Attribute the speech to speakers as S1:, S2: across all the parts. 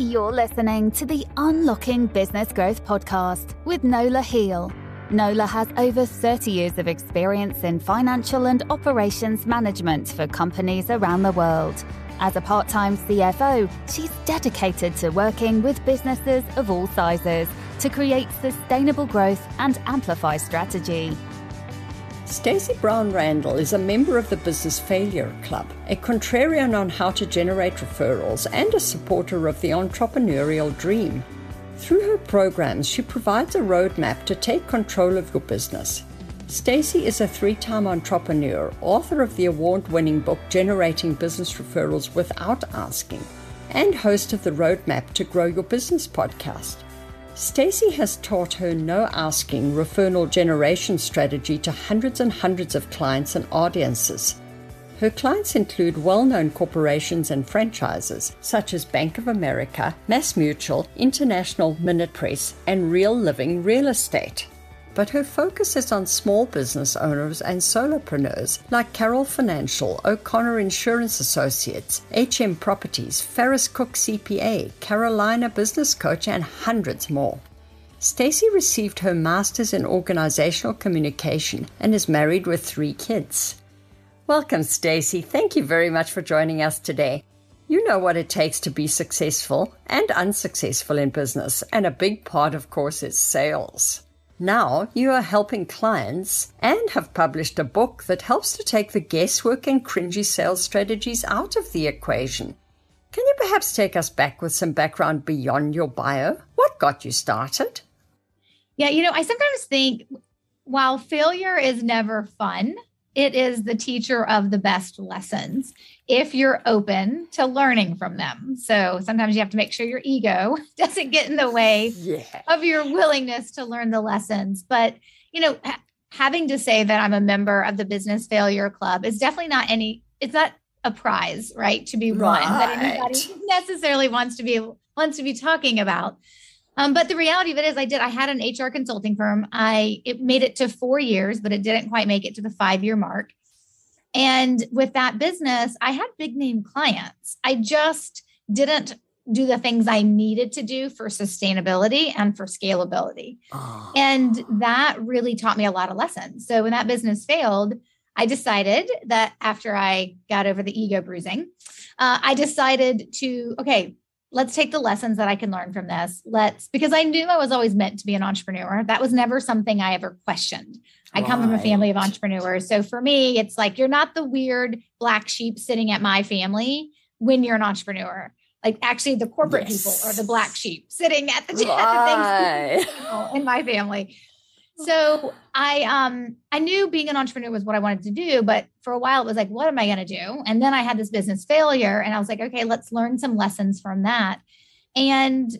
S1: You're listening to the Unlocking Business Growth podcast with Nola Heal. Nola has over 30 years of experience in financial and operations management for companies around the world. As a part time CFO, she's dedicated to working with businesses of all sizes to create sustainable growth and amplify strategy.
S2: Stacey Brown Randall is a member of the Business Failure Club, a contrarian on how to generate referrals, and a supporter of the entrepreneurial dream. Through her programs, she provides a roadmap to take control of your business. Stacey is a three-time entrepreneur, author of the award-winning book Generating Business Referrals Without Asking, and host of the Roadmap to Grow Your Business podcast. Stacey has taught her no asking referral generation strategy to hundreds and hundreds of clients and audiences. Her clients include well known corporations and franchises such as Bank of America, Mass Mutual, International Minute Press, and Real Living Real Estate. But her focus is on small business owners and solopreneurs like Carroll Financial, O'Connor Insurance Associates, HM Properties, Ferris Cook CPA, Carolina Business Coach, and hundreds more. Stacey received her master's in organizational communication and is married with three kids. Welcome, Stacey. Thank you very much for joining us today. You know what it takes to be successful and unsuccessful in business, and a big part, of course, is sales. Now you are helping clients and have published a book that helps to take the guesswork and cringy sales strategies out of the equation. Can you perhaps take us back with some background beyond your bio? What got you started?
S3: Yeah, you know, I sometimes think while failure is never fun, it is the teacher of the best lessons if you're open to learning from them. So sometimes you have to make sure your ego doesn't get in the way yeah. of your willingness to learn the lessons. But, you know, ha- having to say that I'm a member of the Business Failure Club is definitely not any, it's not a prize, right? To be won that anybody necessarily wants to be wants to be talking about. Um, but the reality of it is, I did. I had an HR consulting firm. I it made it to four years, but it didn't quite make it to the five year mark. And with that business, I had big name clients. I just didn't do the things I needed to do for sustainability and for scalability. Oh. And that really taught me a lot of lessons. So when that business failed, I decided that after I got over the ego bruising, uh, I decided to, okay, let's take the lessons that I can learn from this. Let's, because I knew I was always meant to be an entrepreneur. That was never something I ever questioned. I right. come from a family of entrepreneurs. So for me, it's like you're not the weird black sheep sitting at my family when you're an entrepreneur. Like actually, the corporate yes. people are the black sheep sitting at the, right. at the things in my family so I um I knew being an entrepreneur was what I wanted to do, but for a while it was like, what am I going to do? And then I had this business failure, and I was like, okay, let's learn some lessons from that. And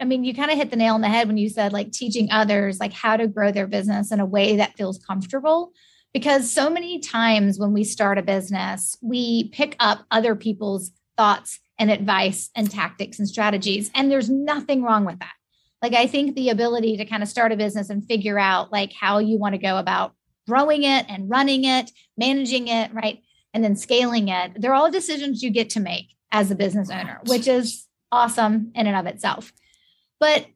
S3: I mean, you kind of hit the nail on the head when you said like teaching others like how to grow their business in a way that feels comfortable. Because so many times when we start a business, we pick up other people's thoughts and advice and tactics and strategies, and there's nothing wrong with that like i think the ability to kind of start a business and figure out like how you want to go about growing it and running it managing it right and then scaling it they're all decisions you get to make as a business owner which is awesome in and of itself. But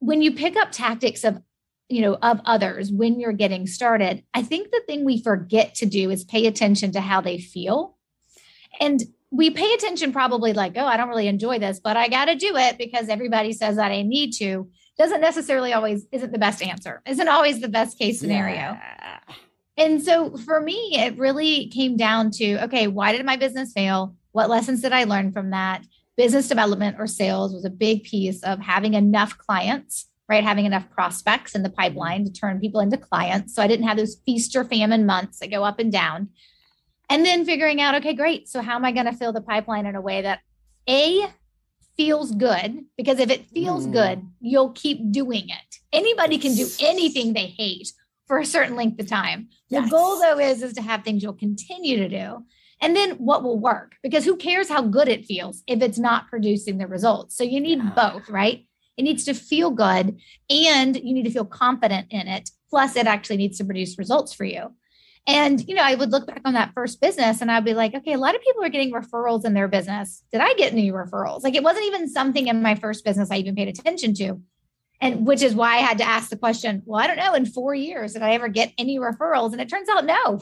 S3: when you pick up tactics of you know of others when you're getting started i think the thing we forget to do is pay attention to how they feel. And we pay attention probably like, oh, I don't really enjoy this, but I got to do it because everybody says that I need to. Doesn't necessarily always isn't the best answer. Isn't always the best case scenario. Yeah. And so for me, it really came down to okay, why did my business fail? What lessons did I learn from that? Business development or sales was a big piece of having enough clients, right? Having enough prospects in the pipeline to turn people into clients. So I didn't have those feast or famine months that go up and down and then figuring out okay great. So how am i going to fill the pipeline in a way that a feels good because if it feels mm. good you'll keep doing it. Anybody can do anything they hate for a certain length of time. Yes. the goal though is is to have things you'll continue to do. And then what will work? Because who cares how good it feels if it's not producing the results? So you need yeah. both right? It needs to feel good and you need to feel confident in it. Plus it actually needs to produce results for you And, you know, I would look back on that first business and I'd be like, okay, a lot of people are getting referrals in their business. Did I get any referrals? Like it wasn't even something in my first business I even paid attention to. And which is why I had to ask the question, well, I don't know, in four years, did I ever get any referrals? And it turns out no.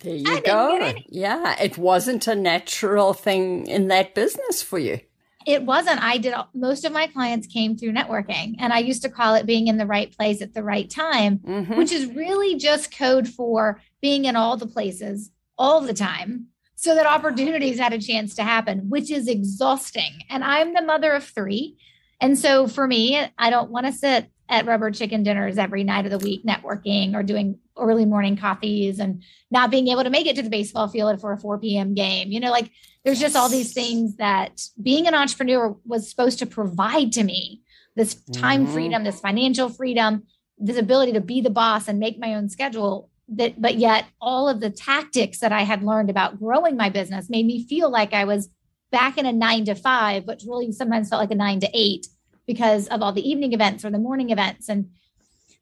S2: There you go. Yeah, it wasn't a natural thing in that business for you.
S3: It wasn't. I did most of my clients came through networking, and I used to call it being in the right place at the right time, mm-hmm. which is really just code for being in all the places all the time so that opportunities had a chance to happen, which is exhausting. And I'm the mother of three. And so for me, I don't want to sit at rubber chicken dinners every night of the week networking or doing early morning coffees and not being able to make it to the baseball field for a 4 p.m. game. You know, like there's just all these things that being an entrepreneur was supposed to provide to me this time mm-hmm. freedom, this financial freedom, this ability to be the boss and make my own schedule. That, but yet all of the tactics that I had learned about growing my business made me feel like I was back in a nine to five, which really sometimes felt like a nine to eight because of all the evening events or the morning events. And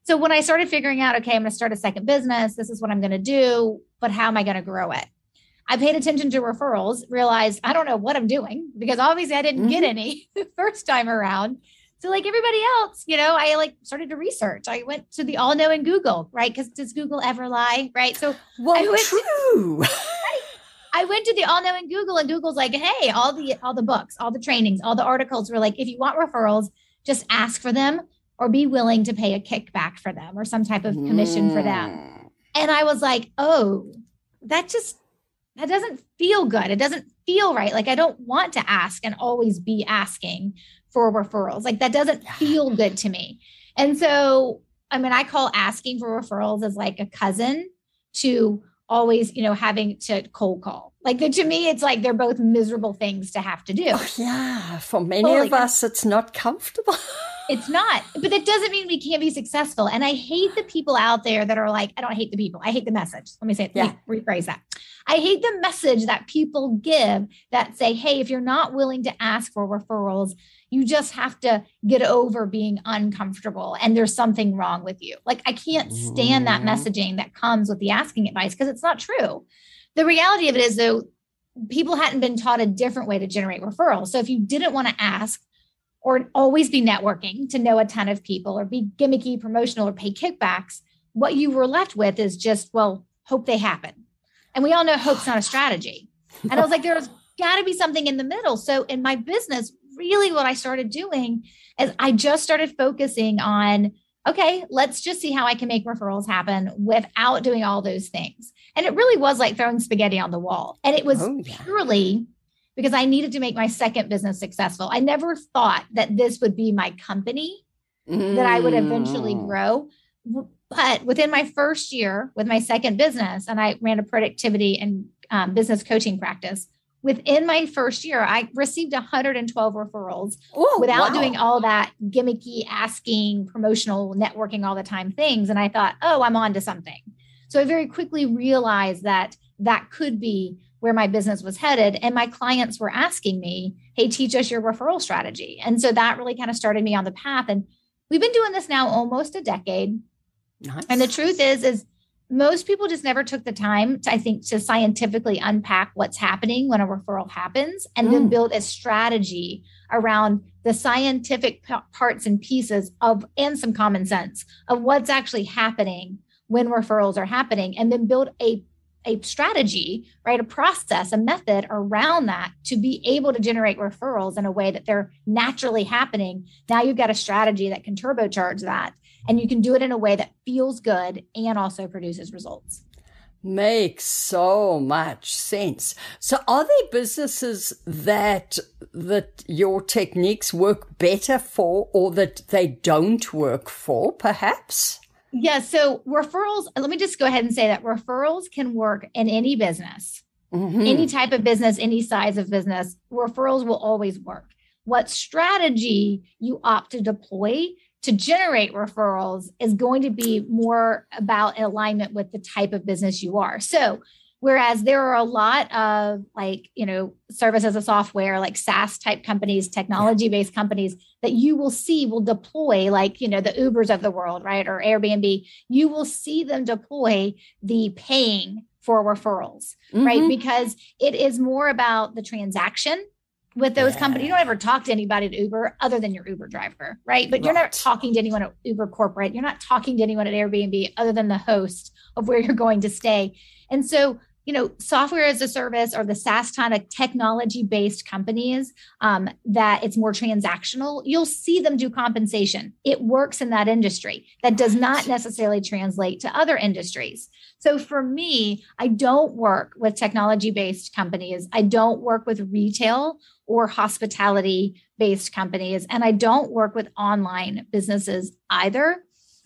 S3: so when I started figuring out, okay, I'm going to start a second business, this is what I'm going to do, but how am I going to grow it? I paid attention to referrals, realized I don't know what I'm doing because obviously I didn't mm-hmm. get any the first time around. So like everybody else, you know, I like started to research. I went to the all knowing Google, right? Because does Google ever lie, right? So
S2: well, I went true.
S3: To, I went to the all knowing Google, and Google's like, hey, all the all the books, all the trainings, all the articles were like, if you want referrals, just ask for them or be willing to pay a kickback for them or some type of commission mm. for them. Mm. And I was like, oh, that just that doesn't feel good. It doesn't feel right. Like I don't want to ask and always be asking for referrals. Like that doesn't feel good to me. And so, I mean, I call asking for referrals as like a cousin to always, you know, having to cold call. Like the, to me, it's like they're both miserable things to have to do. Oh,
S2: yeah. For many of us, it's not comfortable.
S3: it's not, but that doesn't mean we can't be successful. And I hate the people out there that are like, I don't hate the people. I hate the message. Let me say it. Yeah. rephrase that. I hate the message that people give that say, hey, if you're not willing to ask for referrals, you just have to get over being uncomfortable and there's something wrong with you. Like, I can't stand that mm-hmm. messaging that comes with the asking advice because it's not true. The reality of it is, though, people hadn't been taught a different way to generate referrals. So if you didn't want to ask, or always be networking to know a ton of people or be gimmicky promotional or pay kickbacks what you were left with is just well hope they happen and we all know hope's not a strategy and i was like there's got to be something in the middle so in my business really what I started doing is I just started focusing on okay, let's just see how I can make referrals happen without doing all those things. And it really was like throwing spaghetti on the wall. And it was oh, yeah. purely because I needed to make my second business successful. I never thought that this would be my company mm. that I would eventually mm. grow. But within my first year with my second business, and I ran a productivity and um, business coaching practice, within my first year, I received 112 referrals Ooh, without wow. doing all that gimmicky asking, promotional, networking all the time things. And I thought, oh, I'm on to something. So I very quickly realized that that could be where my business was headed. And my clients were asking me, hey, teach us your referral strategy. And so that really kind of started me on the path. And we've been doing this now almost a decade. Nice. And the truth is, is most people just never took the time to, I think, to scientifically unpack what's happening when a referral happens and mm. then build a strategy around the scientific p- parts and pieces of, and some common sense of what's actually happening when referrals are happening, and then build a a strategy, right? A process, a method around that to be able to generate referrals in a way that they're naturally happening. Now you've got a strategy that can turbocharge that and you can do it in a way that feels good and also produces results.
S2: Makes so much sense. So are there businesses that that your techniques work better for or that they don't work for perhaps?
S3: Yeah, so referrals, let me just go ahead and say that referrals can work in any business. Mm-hmm. Any type of business, any size of business, referrals will always work. What strategy you opt to deploy to generate referrals is going to be more about alignment with the type of business you are. So, Whereas there are a lot of like, you know, service as a software, like SaaS type companies, technology based companies that you will see will deploy, like, you know, the Ubers of the world, right? Or Airbnb. You will see them deploy the paying for referrals, mm-hmm. right? Because it is more about the transaction with those yeah. companies. You don't ever talk to anybody at Uber other than your Uber driver, right? But right. you're not talking to anyone at Uber corporate. You're not talking to anyone at Airbnb other than the host of where you're going to stay. And so you know, software as a service or the SaaS kind of technology based companies um, that it's more transactional, you'll see them do compensation. It works in that industry. That does not necessarily translate to other industries. So for me, I don't work with technology based companies. I don't work with retail or hospitality based companies. And I don't work with online businesses either.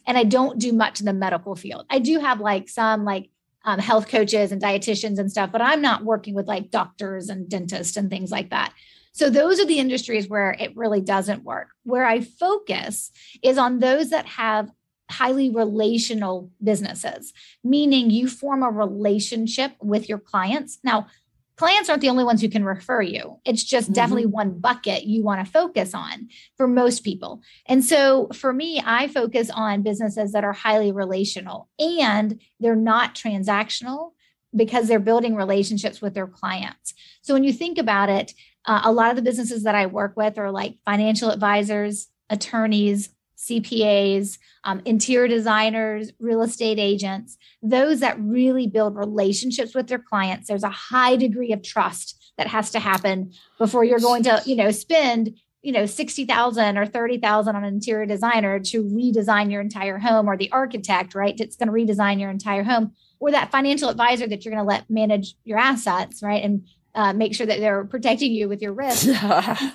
S3: And I don't do much in the medical field. I do have like some like um, health coaches and dietitians and stuff, but I'm not working with like doctors and dentists and things like that. So those are the industries where it really doesn't work. Where I focus is on those that have highly relational businesses, meaning you form a relationship with your clients. Now, clients aren't the only ones who can refer you. It's just mm-hmm. definitely one bucket you want to focus on for most people. And so for me, I focus on businesses that are highly relational and they're not transactional because they're building relationships with their clients. So when you think about it, uh, a lot of the businesses that I work with are like financial advisors, attorneys, CPAs, um, interior designers, real estate agents, those that really build relationships with their clients. There's a high degree of trust that has to happen before you're going to, you know, spend, you know, 60,000 or 30,000 on an interior designer to redesign your entire home or the architect, right? It's going to redesign your entire home or that financial advisor that you're going to let manage your assets, right? And uh, make sure that they're protecting you with your risk.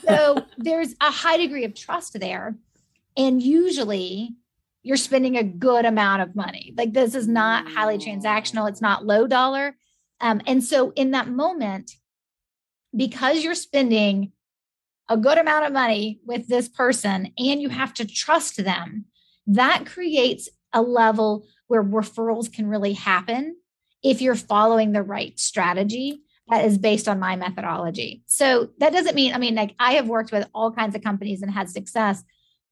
S3: so there's a high degree of trust there. And usually you're spending a good amount of money. Like this is not highly transactional, it's not low dollar. Um, and so in that moment, because you're spending a good amount of money with this person and you have to trust them, that creates a level where referrals can really happen if you're following the right strategy that is based on my methodology. So that doesn't mean, I mean, like I have worked with all kinds of companies and had success,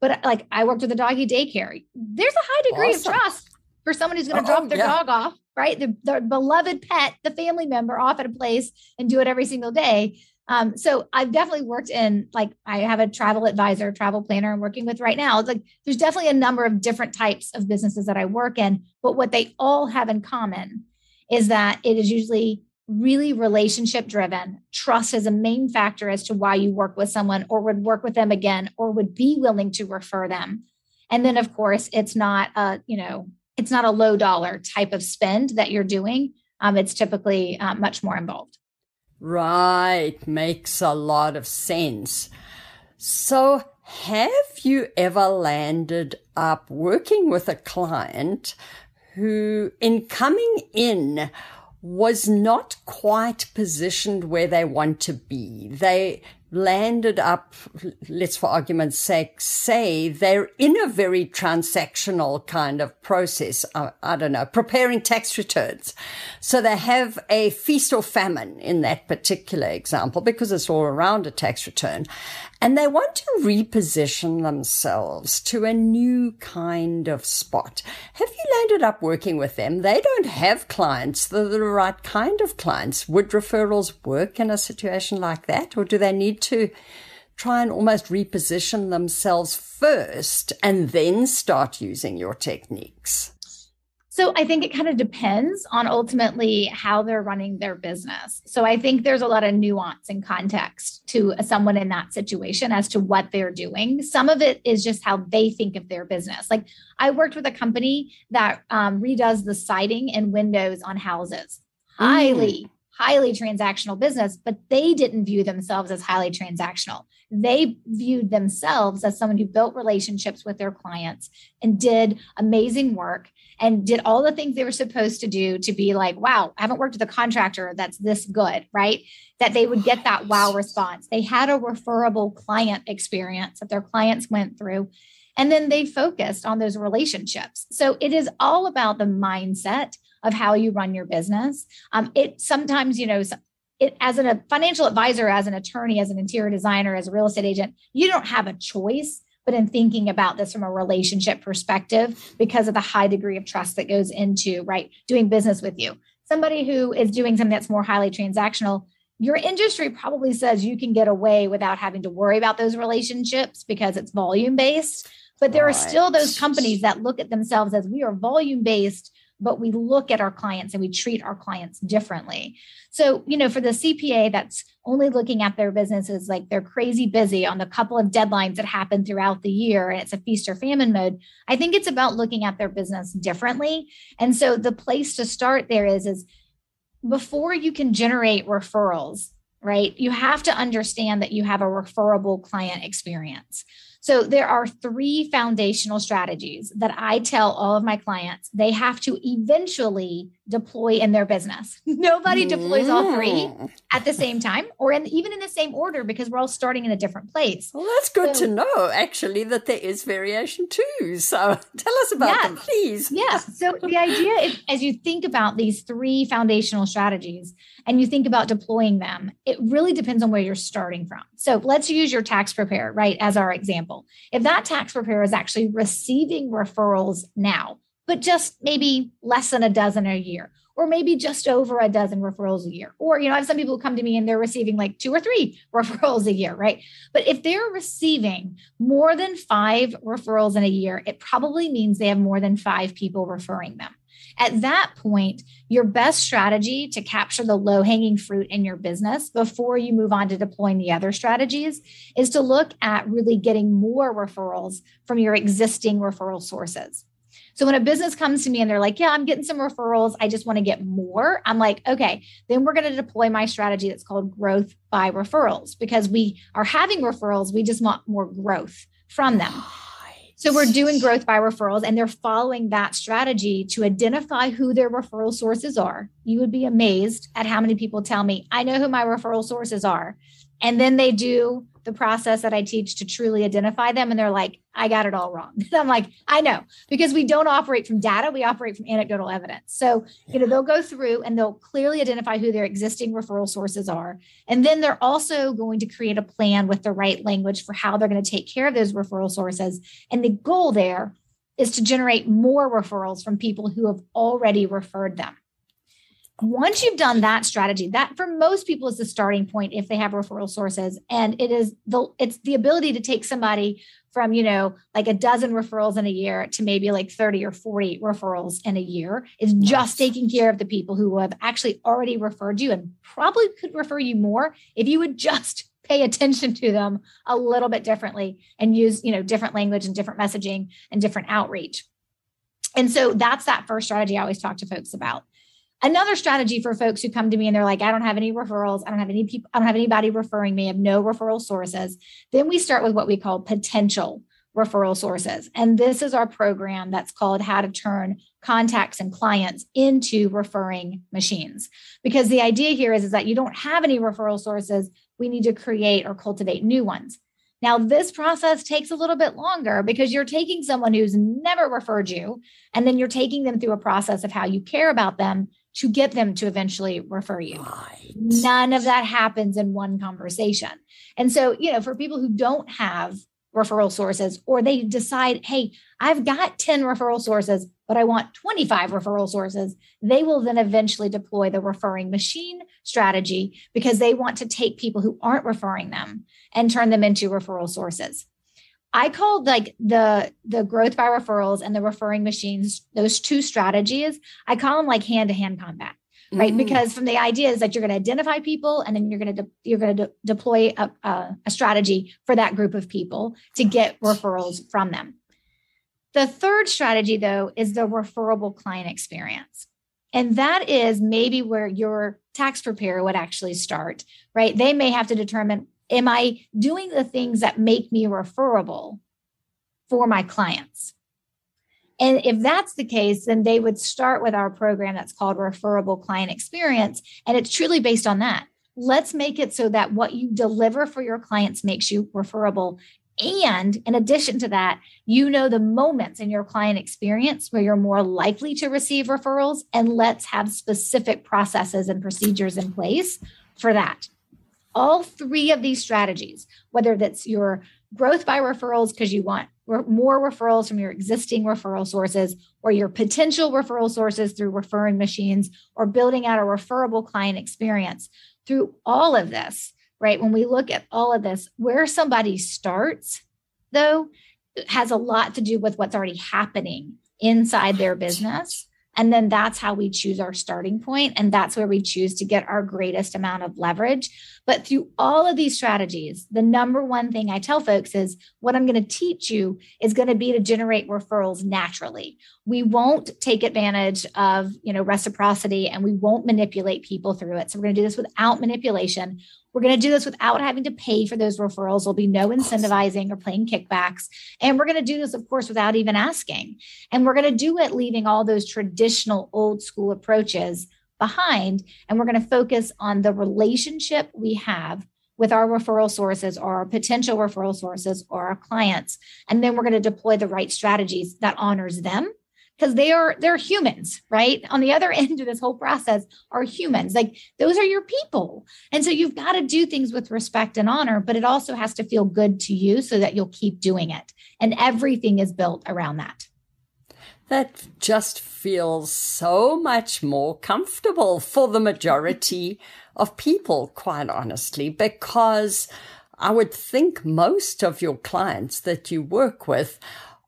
S3: but like I worked with a doggy daycare. There's a high degree awesome. of trust for someone who's going to oh, drop their yeah. dog off, right? The, their beloved pet, the family member off at a place and do it every single day. Um, so I've definitely worked in like I have a travel advisor, travel planner I'm working with right now. It's like there's definitely a number of different types of businesses that I work in, but what they all have in common is that it is usually really relationship driven. Trust is a main factor as to why you work with someone or would work with them again or would be willing to refer them. And then of course, it's not a, you know, it's not a low dollar type of spend that you're doing. Um, it's typically uh, much more involved.
S2: Right. Makes a lot of sense. So have you ever landed up working with a client who in coming in was not quite positioned where they want to be. They landed up, let's for argument's sake say they're in a very transactional kind of process. I, I, don't know, preparing tax returns. So they have a feast or famine in that particular example because it's all around a tax return. And they want to reposition themselves to a new kind of spot. Have you landed up working with them? They don't have clients that are the right kind of clients. Would referrals work in a situation like that? Or do they need to try and almost reposition themselves first and then start using your techniques?
S3: So I think it kind of depends on ultimately how they're running their business. So I think there's a lot of nuance and context to someone in that situation as to what they're doing. Some of it is just how they think of their business. Like I worked with a company that um, redoes the siding and windows on houses. Highly, mm. Highly transactional business, but they didn't view themselves as highly transactional. They viewed themselves as someone who built relationships with their clients and did amazing work and did all the things they were supposed to do to be like, wow, I haven't worked with a contractor that's this good, right? That they would get that wow response. They had a referable client experience that their clients went through. And then they focused on those relationships. So it is all about the mindset of how you run your business. Um, it sometimes, you know, it as a financial advisor, as an attorney, as an interior designer, as a real estate agent, you don't have a choice. But in thinking about this from a relationship perspective, because of the high degree of trust that goes into right doing business with you, somebody who is doing something that's more highly transactional, your industry probably says you can get away without having to worry about those relationships because it's volume based. But there right. are still those companies that look at themselves as we are volume based but we look at our clients and we treat our clients differently. So, you know, for the CPA that's only looking at their business businesses like they're crazy busy on the couple of deadlines that happen throughout the year and it's a feast or famine mode, I think it's about looking at their business differently. And so the place to start there is is before you can generate referrals, right? You have to understand that you have a referable client experience. So there are three foundational strategies that I tell all of my clients. They have to eventually deploy in their business. Nobody deploys all three at the same time or in, even in the same order because we're all starting in a different place.
S2: Well, that's good so, to know actually that there is variation too. So tell us about yeah, them, please.
S3: Yeah. So the idea is as you think about these three foundational strategies and you think about deploying them, it really depends on where you're starting from. So let's use your tax preparer, right, as our example. If that tax preparer is actually receiving referrals now, but just maybe less than a dozen a year, or maybe just over a dozen referrals a year. Or, you know, I have some people who come to me and they're receiving like two or three referrals a year, right? But if they're receiving more than five referrals in a year, it probably means they have more than five people referring them. At that point, your best strategy to capture the low hanging fruit in your business before you move on to deploying the other strategies is to look at really getting more referrals from your existing referral sources. So when a business comes to me and they're like, yeah, I'm getting some referrals, I just want to get more, I'm like, okay, then we're going to deploy my strategy that's called growth by referrals because we are having referrals. We just want more growth from them. So we're doing growth by referrals and they're following that strategy to identify who their referral sources are. You would be amazed at how many people tell me, I know who my referral sources are. And then they do the process that I teach to truly identify them. And they're like, I got it all wrong. I'm like, I know, because we don't operate from data, we operate from anecdotal evidence. So, you know, they'll go through and they'll clearly identify who their existing referral sources are. And then they're also going to create a plan with the right language for how they're going to take care of those referral sources. And the goal there is to generate more referrals from people who have already referred them once you've done that strategy that for most people is the starting point if they have referral sources. And it is the it's the ability to take somebody from you know like a dozen referrals in a year to maybe like 30 or 40 referrals in a year is just taking care of the people who have actually already referred you and probably could refer you more if you would just pay attention to them a little bit differently and use you know different language and different messaging and different outreach. And so that's that first strategy i always talk to folks about Another strategy for folks who come to me and they're like, I don't have any referrals, I don't have any people, I don't have anybody referring me, I have no referral sources. Then we start with what we call potential referral sources. And this is our program that's called How to Turn Contacts and Clients into Referring Machines. Because the idea here is, is that you don't have any referral sources, we need to create or cultivate new ones. Now, this process takes a little bit longer because you're taking someone who's never referred you, and then you're taking them through a process of how you care about them to get them to eventually refer you. Right. None of that happens in one conversation. And so, you know, for people who don't have referral sources or they decide, hey, I've got 10 referral sources, but I want 25 referral sources, they will then eventually deploy the referring machine strategy because they want to take people who aren't referring them and turn them into referral sources. I called like the the growth by referrals and the referring machines, those two strategies, I call them like hand to hand combat, right? Mm. Because from the idea is that you're going to identify people and then you're going to de- you're going to de- deploy a, a, a strategy for that group of people to get referrals from them. The third strategy, though, is the referable client experience. And that is maybe where your tax preparer would actually start, right? They may have to determine am I doing the things that make me referable for my clients? And if that's the case, then they would start with our program that's called Referable Client Experience. And it's truly based on that. Let's make it so that what you deliver for your clients makes you referable And in addition to that, you know the moments in your client experience where you're more likely to receive referrals, and let's have specific processes and procedures in place for that. All three of these strategies, whether that's your growth by referrals because you want more referrals from your existing referral sources or your potential referral sources through referring machines or building out a referable client experience through all of this right? When we look at all of this, where somebody starts, though, has a lot to do with what's already happening inside their business. And then that's how we choose our starting point, And that's where we choose to get our greatest amount of leverage. But through all of these strategies, the number one thing I tell folks is what I'm going to teach you is going to be to generate referrals naturally. We won't take advantage of, you know, reciprocity and we won't manipulate people through it. So we're going to do this without manipulation. We're going to do this without having to pay for those referrals. There'll be no incentivizing or playing kickbacks. And we're going to do this, of course, without even asking. And we're going to do it leaving all those traditional old school approaches behind. And we're going to focus on the relationship we have with our referral sources or our potential referral sources or our clients. And then we're going to deploy the right strategies that honors them because they are they're humans right on the other end of this whole process are humans like those are your people and so you've got to do things with respect and honor but it also has to feel good to you so that you'll keep doing it and everything is built around that
S2: that just feels so much more comfortable for the majority of people quite honestly because I would think most of your clients that you work with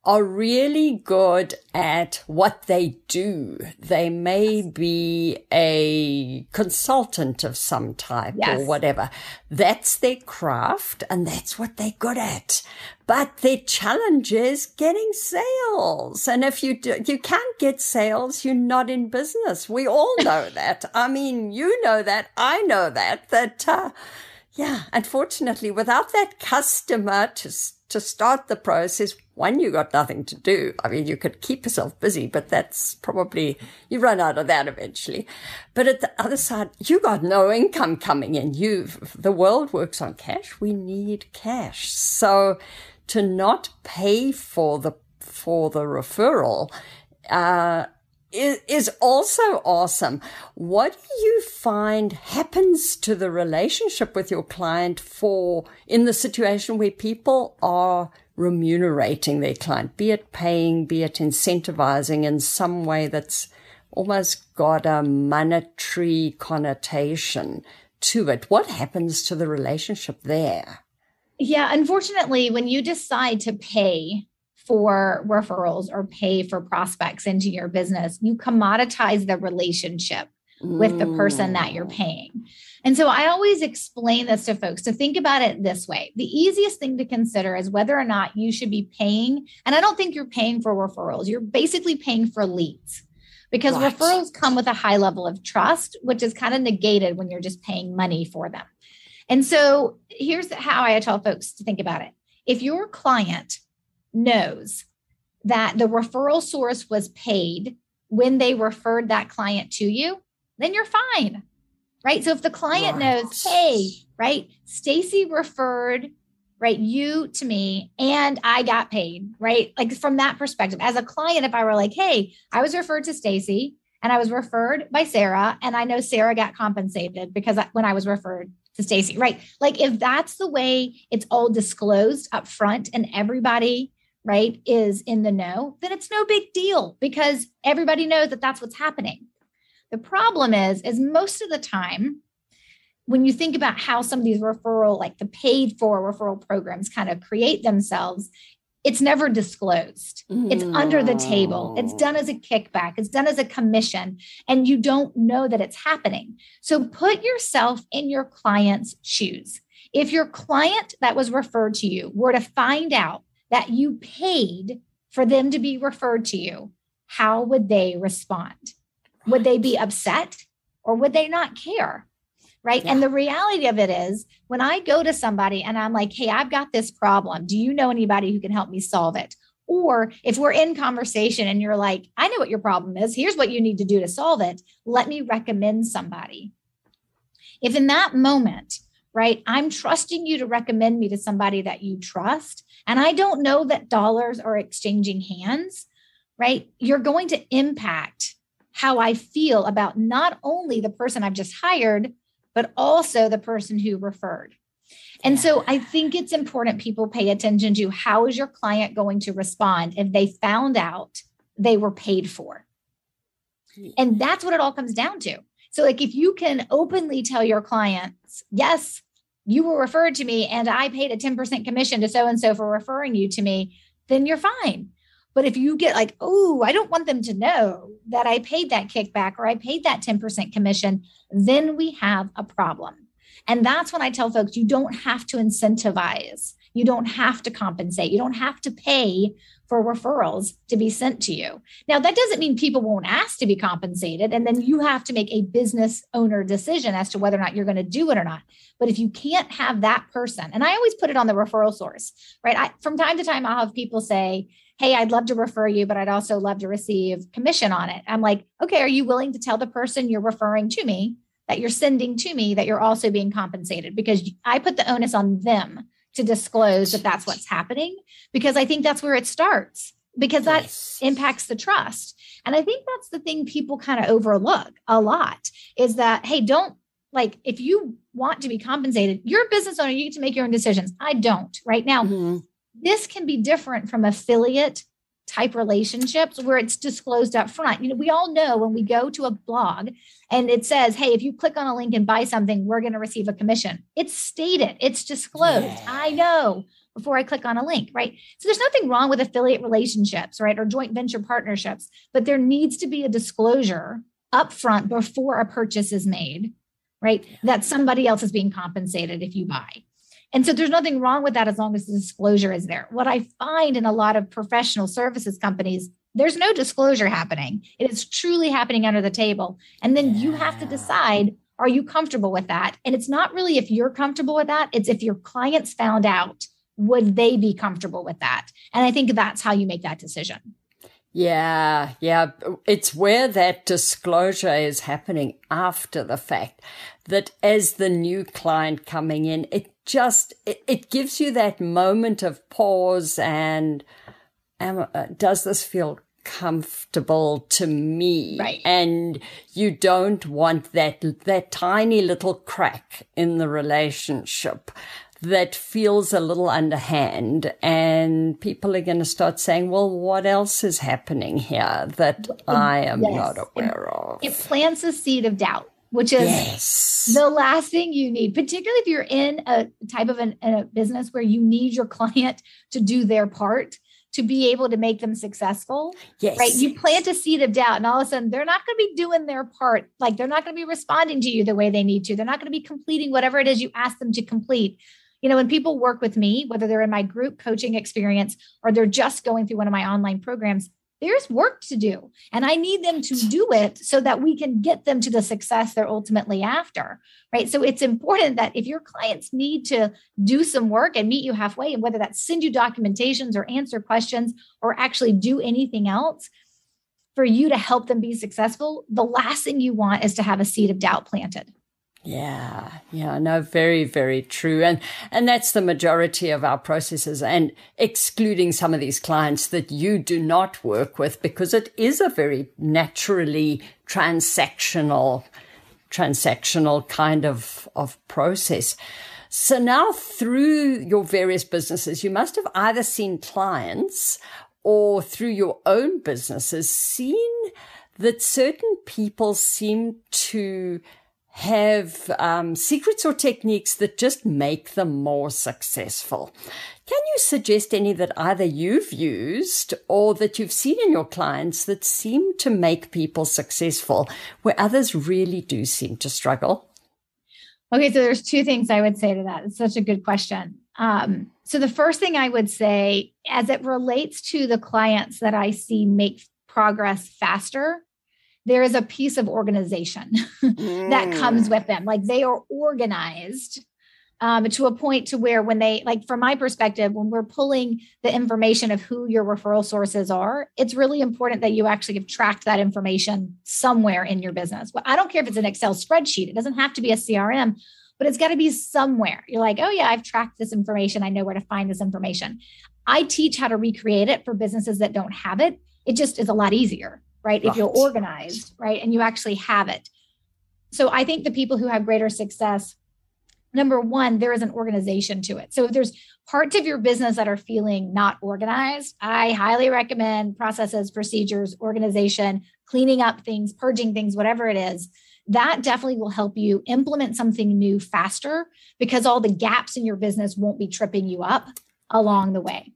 S2: are really good at what they do. They may be a consultant of some type yes. or whatever. That's their craft and that's what they're good at. But the challenge is getting sales. And if you do, you can't get sales, you're not in business. We all know that. I mean, you know that. I know that, that, uh, yeah, unfortunately, without that customer to to start the process, one, you got nothing to do. I mean, you could keep yourself busy, but that's probably, you run out of that eventually. But at the other side, you got no income coming in. You, the world works on cash. We need cash. So to not pay for the, for the referral, uh, is, is also awesome. What do you find happens to the relationship with your client for in the situation where people are remunerating their client, be it paying, be it incentivizing in some way that's almost got a monetary connotation to it? What happens to the relationship there?
S3: Yeah, unfortunately, when you decide to pay for referrals or pay for prospects into your business, you commoditize the relationship with the person that you're mm. paying. And so I always explain this to folks to think about it this way. The easiest thing to consider is whether or not you should be paying. And I don't think you're paying for referrals, you're basically paying for leads because right. referrals come with a high level of trust, which is kind of negated when you're just paying money for them. And so here's how I tell folks to think about it. If your client knows that the referral source was paid when they referred that client to you, then you're fine. Right. So if the client right. knows, hey, right, Stacey referred right you to me and I got paid, right? Like from that perspective, as a client, if I were like, hey, I was referred to Stacey and I was referred by Sarah, and I know Sarah got compensated because when I was referred to Stacey, right? Like if that's the way it's all disclosed up front and everybody right, is in the know, then it's no big deal because everybody knows that that's what's happening. The problem is, is most of the time, when you think about how some of these referral, like the paid for referral programs kind of create themselves, it's never disclosed. It's under the table. It's mm. done as a kickback. It's done as a commission, and you don't know that it's happening. So put yourself in your client's shoes. If your client that was referred to you were to find out that you paid for them to be referred to you, how would they respond? Would they be upset or would they not care? Right. Yeah. And the reality of it is, when I go to somebody and I'm like, hey, I've got this problem. Do you know anybody who can help me solve it? Or if we're in conversation and you're like, I know what your problem is. Here's what you need to do to solve it. Let me recommend somebody. If in that moment right? I'm trusting you to recommend me to somebody that you trust. And I don't know that dollars are exchanging hands, right? You're going to impact how I feel about not only the person I've just hired, but also the person who referred. And so I think it's important people pay attention to how is your client going to respond if they found out they were paid for. And that's what it all comes down to. So, like, if you can openly tell your clients, yes, you were referred to me and I paid a 10% commission to so and so for referring you to me, then you're fine. But if you get like, oh, I don't want them to know that I paid that kickback or I paid that 10% commission, then we have a problem. And that's when I tell folks you don't have to incentivize, you don't have to compensate, you don't have to pay for referrals to be sent to you. Now, that doesn't mean people won't ask to be compensated. And then you have to make a business owner decision as to whether or not you're going to do it or not. But if you can't have that person, and I always put it on the referral source, right? I, from time to time, I'll have people say, Hey, I'd love to refer you, but I'd also love to receive commission on it. I'm like, okay, are you willing to tell the person you're referring to me that you're sending to me that you're also being compensated? Because I put the onus on them to disclose that that's what's happening because I think that's where it starts because that yes. impacts the trust. And I think that's the thing people kind of overlook a lot is that, hey, don't like if you want to be compensated, you're a business owner, you get to make your own decisions. I don't right now. Mm-hmm. This can be different from affiliate type relationships where it's disclosed up front. You know, we all know when we go to a blog and it says, hey, if you click on a link and buy something, we're going to receive a commission. It's stated, it's disclosed. Yeah. I know before I click on a link, right? So there's nothing wrong with affiliate relationships, right? Or joint venture partnerships, but there needs to be a disclosure upfront before a purchase is made, right? That somebody else is being compensated if you buy. And so there's nothing wrong with that as long as the disclosure is there. What I find in a lot of professional services companies, there's no disclosure happening. It is truly happening under the table. And then you have to decide are you comfortable with that? And it's not really if you're comfortable with that, it's if your clients found out, would they be comfortable with that? And I think that's how you make that decision.
S2: Yeah, yeah. It's where that disclosure is happening after the fact that as the new client coming in, it just, it, it gives you that moment of pause and am, uh, does this feel comfortable to me?
S3: Right.
S2: And you don't want that that tiny little crack in the relationship that feels a little underhand. And people are going to start saying well what else is happening here that i am yes. not aware of?
S3: it plants a seed of doubt which is yes. the last thing you need, particularly if you're in a type of an, a business where you need your client to do their part to be able to make them successful.
S2: Yes.
S3: Right. You plant a seed of doubt, and all of a sudden they're not going to be doing their part. Like they're not going to be responding to you the way they need to. They're not going to be completing whatever it is you ask them to complete. You know, when people work with me, whether they're in my group coaching experience or they're just going through one of my online programs, there's work to do and i need them to do it so that we can get them to the success they're ultimately after right? So it's important that if your clients need to do some work and meet you halfway and whether that's send you documentations or answer questions or actually do anything else for you to help them be successful the last thing you want is to have a seed of doubt planted
S2: yeah, yeah, no, very, very true. And, and that's the majority of our processes and excluding some of these clients that you do not work with because it is a very naturally transactional, transactional kind of, of process. So now through your various businesses, you must have either seen clients or through your own businesses seen that certain people seem to have um, secrets or techniques that just make them more successful. Can you suggest any that either you've used or that you've seen in your clients that seem to make people successful where others really do seem to struggle?
S3: Okay, so there's two things I would say to that. It's such a good question. Um, so the first thing I would say, as it relates to the clients that I see make progress faster, there is a piece of organization mm. that comes mm. with them. Like they are organized um, to a point to where when they like from my perspective when we're pulling the information of who your referral sources are it's really important that you actually have tracked that information somewhere in your business well, i don't care if it's an excel spreadsheet it doesn't have to be a crm but it's got to be somewhere. You're like, oh, yeah, I've tracked this information. I know where to find this information. I teach how to recreate it for businesses that don't have it. It just is a lot easier, right? If you're organized, right? And you actually have it. So I think the people who have greater success, number one, there is an organization to it. So if there's parts of your business that are feeling not organized, I highly recommend processes, procedures, organization, cleaning up things, purging things, whatever it is. That definitely will help you implement something new faster because all the gaps in your business won't be tripping you up along the way.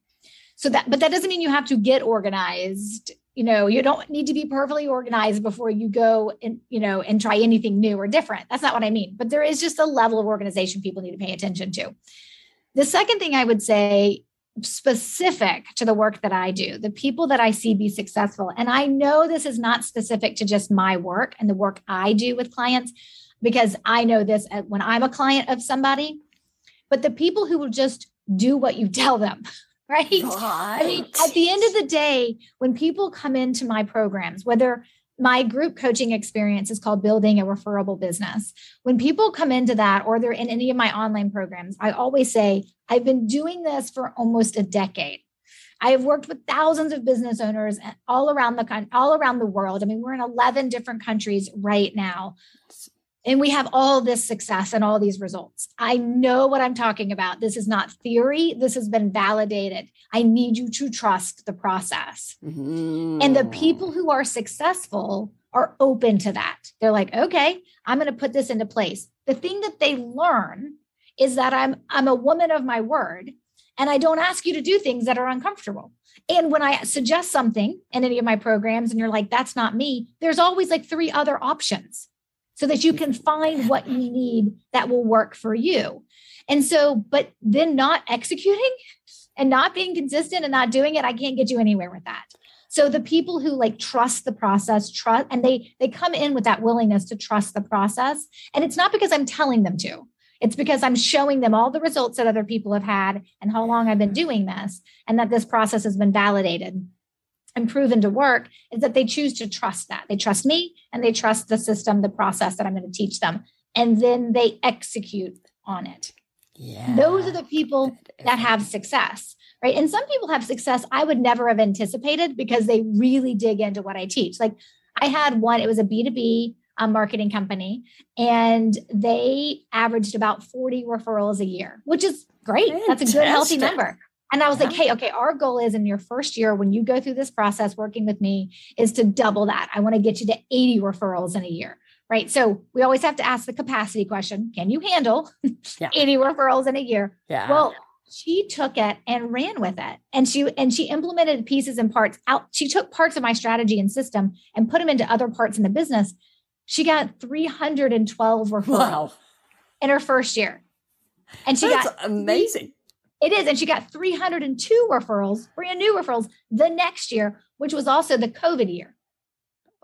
S3: So that, but that doesn't mean you have to get organized. You know, you don't need to be perfectly organized before you go and, you know, and try anything new or different. That's not what I mean. But there is just a level of organization people need to pay attention to. The second thing I would say specific to the work that I do, the people that I see be successful. And I know this is not specific to just my work and the work I do with clients, because I know this when I'm a client of somebody, but the people who will just do what you tell them. Right? right. I mean, at the end of the day, when people come into my programs, whether my group coaching experience is called building a referable business. When people come into that or they're in any of my online programs, I always say, I've been doing this for almost a decade. I have worked with thousands of business owners all around the all around the world. I mean, we're in 11 different countries right now and we have all this success and all these results. I know what I'm talking about. This is not theory. This has been validated. I need you to trust the process. Mm-hmm. And the people who are successful are open to that. They're like, okay, I'm going to put this into place. The thing that they learn is that I'm I'm a woman of my word and I don't ask you to do things that are uncomfortable. And when I suggest something in any of my programs and you're like, that's not me, there's always like three other options so that you can find what you need that will work for you. And so, but then not executing and not being consistent and not doing it, I can't get you anywhere with that. So the people who like trust the process, trust, and they they come in with that willingness to trust the process. And it's not because I'm telling them to. It's because I'm showing them all the results that other people have had and how long I've been doing this and that this process has been validated and proven to work is that they choose to trust that. They trust me and they trust the system, the process that I'm going to teach them. And then they execute on it. Yeah. Those are the people that have success, right? And some people have success I would never have anticipated because they really dig into what I teach. Like I had one, it was a B2B um, marketing company, and they averaged about 40 referrals a year, which is great. Fantastic. That's a good, healthy number. And I was yeah. like, hey, okay, our goal is in your first year, when you go through this process working with me, is to double that. I want to get you to 80 referrals in a year. Right. So we always have to ask the capacity question Can you handle yeah. 80 referrals in a year? Yeah. Well, she took it and ran with it and she and she implemented pieces and parts out she took parts of my strategy and system and put them into other parts in the business she got 312 referrals wow. in her first year and she
S2: That's
S3: got
S2: amazing
S3: it is. And she got 302 referrals, brand new referrals the next year, which was also the COVID year.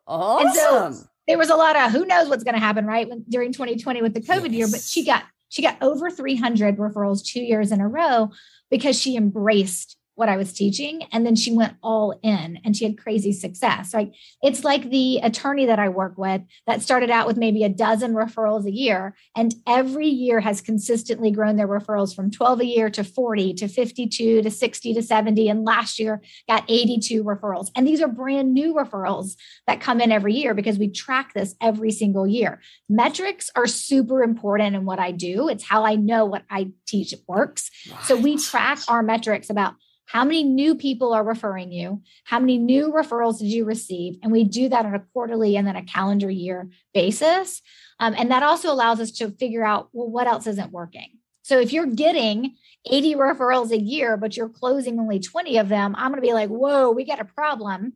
S2: Awesome.
S3: So there was a lot of who knows what's going to happen, right? When, during 2020 with the COVID yes. year, but she got she got over 300 referrals two years in a row because she embraced what I was teaching. And then she went all in and she had crazy success. Like it's like the attorney that I work with that started out with maybe a dozen referrals a year. And every year has consistently grown their referrals from 12 a year to 40 to 52 to 60 to 70. And last year got 82 referrals. And these are brand new referrals that come in every year because we track this every single year. Metrics are super important in what I do. It's how I know what I teach works. So we track our metrics about how many new people are referring you? How many new referrals did you receive? And we do that on a quarterly and then a calendar year basis. Um, and that also allows us to figure out, well, what else isn't working? So if you're getting 80 referrals a year, but you're closing only 20 of them, I'm going to be like, whoa, we got a problem.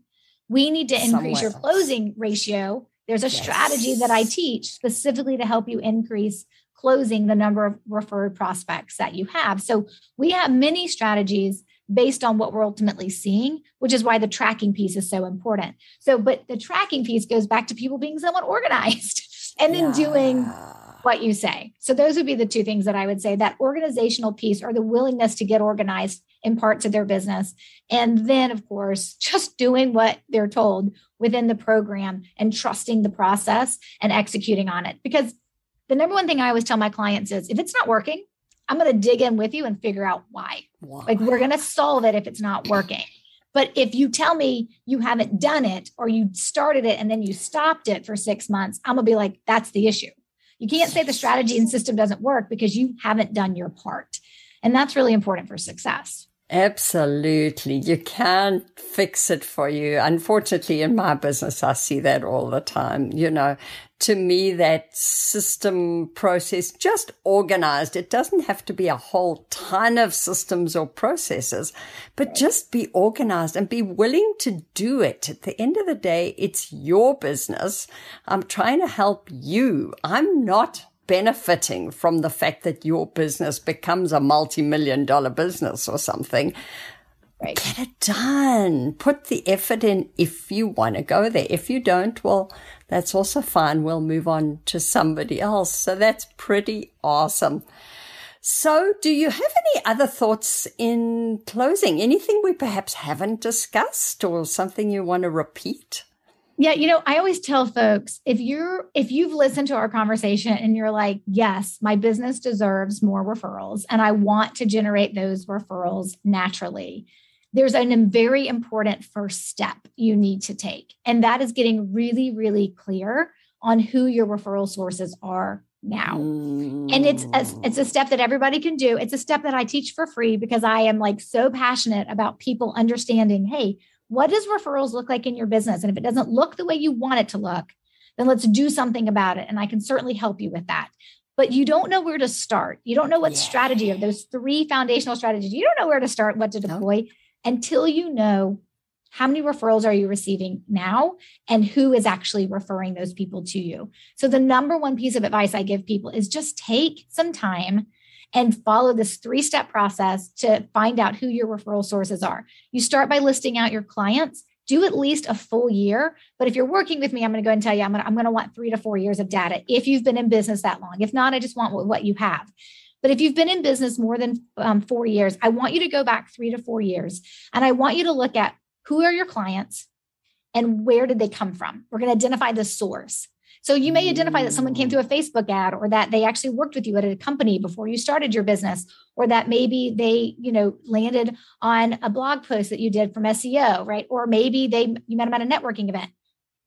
S3: We need to increase Somewhere your closing ratio. There's a yes. strategy that I teach specifically to help you increase closing the number of referred prospects that you have. So we have many strategies based on what we're ultimately seeing, which is why the tracking piece is so important. So, but the tracking piece goes back to people being somewhat organized and then yeah. doing what you say. So, those would be the two things that I would say that organizational piece or the willingness to get organized in parts of their business. And then, of course, just doing what they're told within the program and trusting the process and executing on it. Because the number one thing I always tell my clients is if it's not working, I'm going to dig in with you and figure out why. why? Like we're going to solve it if it's not working. But if you tell me you haven't done it or you started it and then you stopped it for six months, I'm going to be like, that's the issue. You can't say the strategy and system doesn't work because you haven't done your part. And that's really important for success.
S2: Absolutely. You can't fix it for you. Unfortunately, in my business, I see that all the time. You know, to me, that system process just organized. It doesn't have to be a whole ton of systems or processes, but just be organized and be willing to do it. At the end of the day, it's your business. I'm trying to help you. I'm not benefiting from the fact that your business becomes a multi-million dollar business or something. Right. Get it done. Put the effort in if you want to go there. If you don't, well, that's also fine. We'll move on to somebody else. So that's pretty awesome. So do you have any other thoughts in closing? Anything we perhaps haven't discussed or something you want to repeat?
S3: Yeah, you know, I always tell folks if you're if you've listened to our conversation and you're like, "Yes, my business deserves more referrals and I want to generate those referrals naturally." There's a very important first step you need to take, and that is getting really really clear on who your referral sources are now. And it's a, mm. it's a step that everybody can do. It's a step that I teach for free because I am like so passionate about people understanding, "Hey, what does referrals look like in your business? And if it doesn't look the way you want it to look, then let's do something about it. And I can certainly help you with that. But you don't know where to start. You don't know what yeah. strategy of those three foundational strategies. You don't know where to start, what to deploy until you know how many referrals are you receiving now and who is actually referring those people to you. So the number one piece of advice I give people is just take some time and follow this three step process to find out who your referral sources are. You start by listing out your clients. Do at least a full year. But if you're working with me, I'm going to go and tell you I'm going to, I'm going to want three to four years of data if you've been in business that long. If not, I just want what you have. But if you've been in business more than um, four years, I want you to go back three to four years and I want you to look at who are your clients and where did they come from? We're going to identify the source. So you may identify that someone came through a Facebook ad or that they actually worked with you at a company before you started your business or that maybe they, you know, landed on a blog post that you did from SEO, right? Or maybe they you met them at a networking event.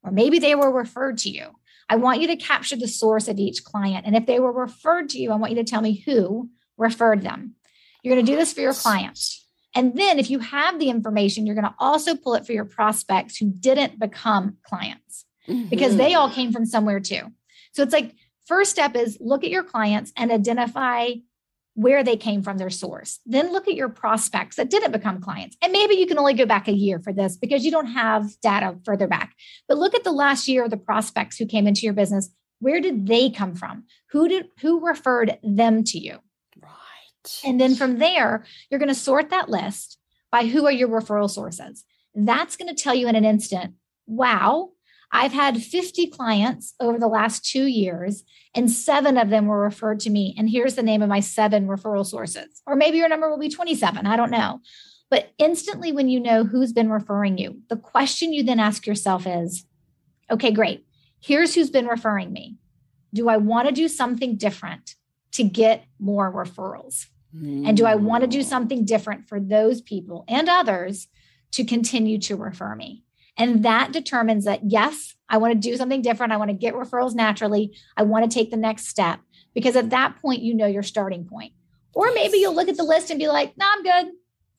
S3: Or maybe they were referred to you. I want you to capture the source of each client. And if they were referred to you, I want you to tell me who referred them. You're going to do this for your clients. And then if you have the information, you're going to also pull it for your prospects who didn't become clients mm-hmm. because they all came from somewhere too. So it's like first step is look at your clients and identify where they came from their source. Then look at your prospects that didn't become clients. And maybe you can only go back a year for this because you don't have data further back. But look at the last year of the prospects who came into your business. Where did they come from? Who did who referred them to you? Right. And then from there, you're going to sort that list by who are your referral sources. That's going to tell you in an instant, wow, I've had 50 clients over the last two years, and seven of them were referred to me. And here's the name of my seven referral sources. Or maybe your number will be 27. I don't know. But instantly, when you know who's been referring you, the question you then ask yourself is okay, great. Here's who's been referring me. Do I want to do something different to get more referrals? And do I want to do mm. something different for those people and others to continue to refer me? And that determines that, yes, I want to do something different. I want to get referrals naturally. I want to take the next step because at that point, you know your starting point. Or maybe you'll look at the list and be like, no, I'm good.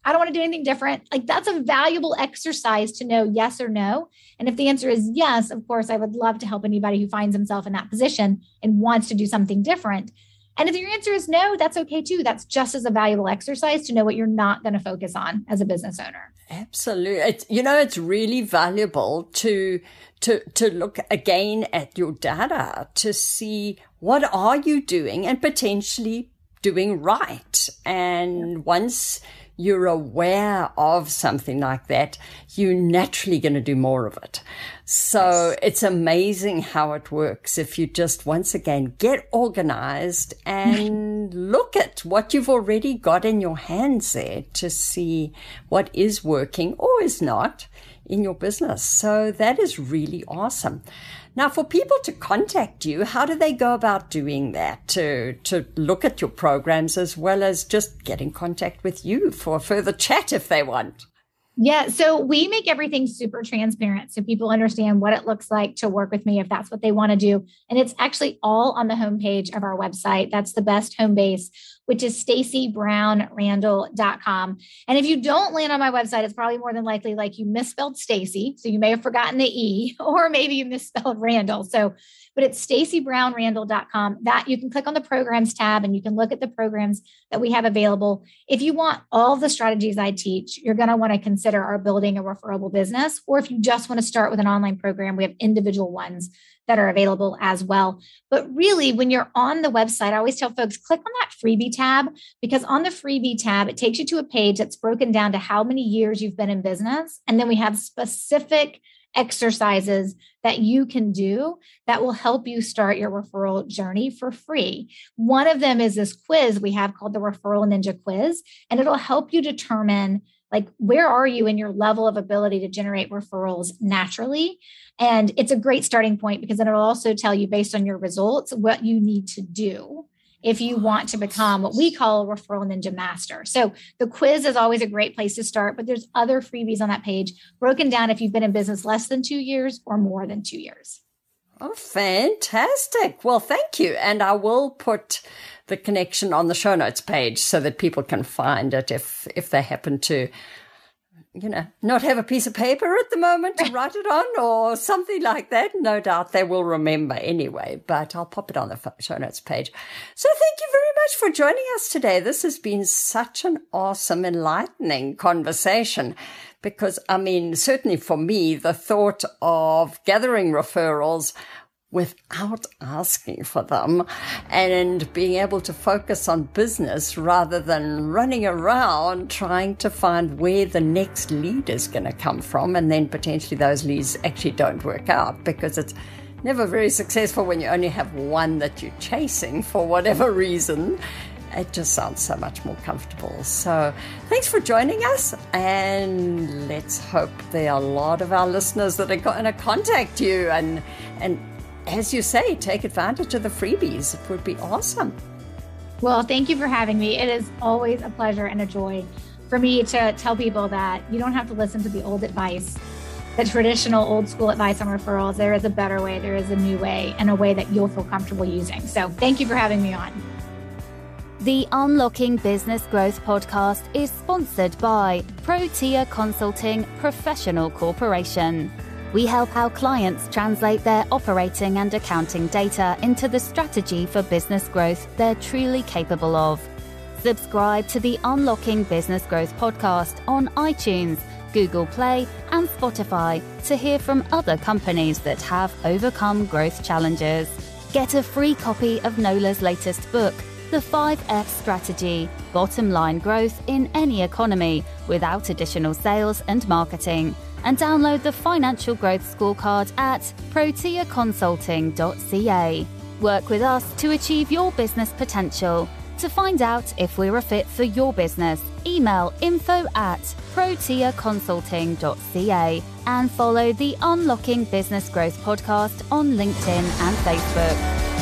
S3: I don't want to do anything different. Like that's a valuable exercise to know yes or no. And if the answer is yes, of course, I would love to help anybody who finds himself in that position and wants to do something different. And if your answer is no, that's okay too. That's just as a valuable exercise to know what you're not going to focus on as a business owner.
S2: Absolutely. It's, you know, it's really valuable to, to, to look again at your data to see what are you doing and potentially doing right. And once you're aware of something like that, you're naturally going to do more of it. So yes. it's amazing how it works if you just once again get organized and look at what you've already got in your hands there to see what is working or is not. in your business. So that is really awesome. Now, for people to contact you, how do they go about doing that? To, to look at your programs as well as just get in contact with you for further chat if they want?
S3: Yeah. So we make everything super transparent so people understand what it looks like to work with me if that's what they want to do. And it's actually all on the homepage of our website. That's the best home base which is staceybrownrandall.com. And if you don't land on my website, it's probably more than likely like you misspelled Stacey. So you may have forgotten the E, or maybe you misspelled Randall. So, but it's staceybrownrandall.com. That you can click on the programs tab and you can look at the programs that we have available. If you want all the strategies I teach, you're going to want to consider our building a referable business. Or if you just want to start with an online program, we have individual ones that are available as well. But really, when you're on the website, I always tell folks click on that freebie tab because on the freebie tab, it takes you to a page that's broken down to how many years you've been in business. And then we have specific exercises that you can do that will help you start your referral journey for free. One of them is this quiz we have called the Referral Ninja Quiz, and it'll help you determine like where are you in your level of ability to generate referrals naturally and it's a great starting point because then it'll also tell you based on your results what you need to do if you want to become what we call a referral ninja master. So the quiz is always a great place to start, but there's other freebies on that page broken down if you've been in business less than two years or more than two years.
S2: Oh, fantastic. Well, thank you. And I will put the connection on the show notes page so that people can find it if, if they happen to you know, not have a piece of paper at the moment to write it on or something like that. No doubt they will remember anyway, but I'll pop it on the show notes page. So thank you very much for joining us today. This has been such an awesome, enlightening conversation because, I mean, certainly for me, the thought of gathering referrals without asking for them and being able to focus on business rather than running around trying to find where the next lead is going to come from. And then potentially those leads actually don't work out because it's never very successful when you only have one that you're chasing for whatever reason. It just sounds so much more comfortable. So, thanks for joining us. And let's hope there are a lot of our listeners that are going to contact you and, and as you say, take advantage of the freebies. It would be awesome.
S3: Well, thank you for having me. It is always a pleasure and a joy for me to tell people that you don't have to listen to the old advice, the traditional old school advice on referrals. There is a better way, there is a new way, and a way that you'll feel comfortable using. So, thank you for having me on.
S1: The Unlocking Business Growth podcast is sponsored by Protea Consulting Professional Corporation. We help our clients translate their operating and accounting data into the strategy for business growth they're truly capable of. Subscribe to the Unlocking Business Growth podcast on iTunes, Google Play, and Spotify to hear from other companies that have overcome growth challenges. Get a free copy of Nola's latest book, The 5F Strategy Bottom Line Growth in Any Economy, without additional sales and marketing and download the Financial Growth Scorecard at proteaconsulting.ca. Work with us to achieve your business potential. To find out if we're a fit for your business, email info at proteaconsulting.ca and follow the Unlocking Business Growth podcast on LinkedIn and Facebook.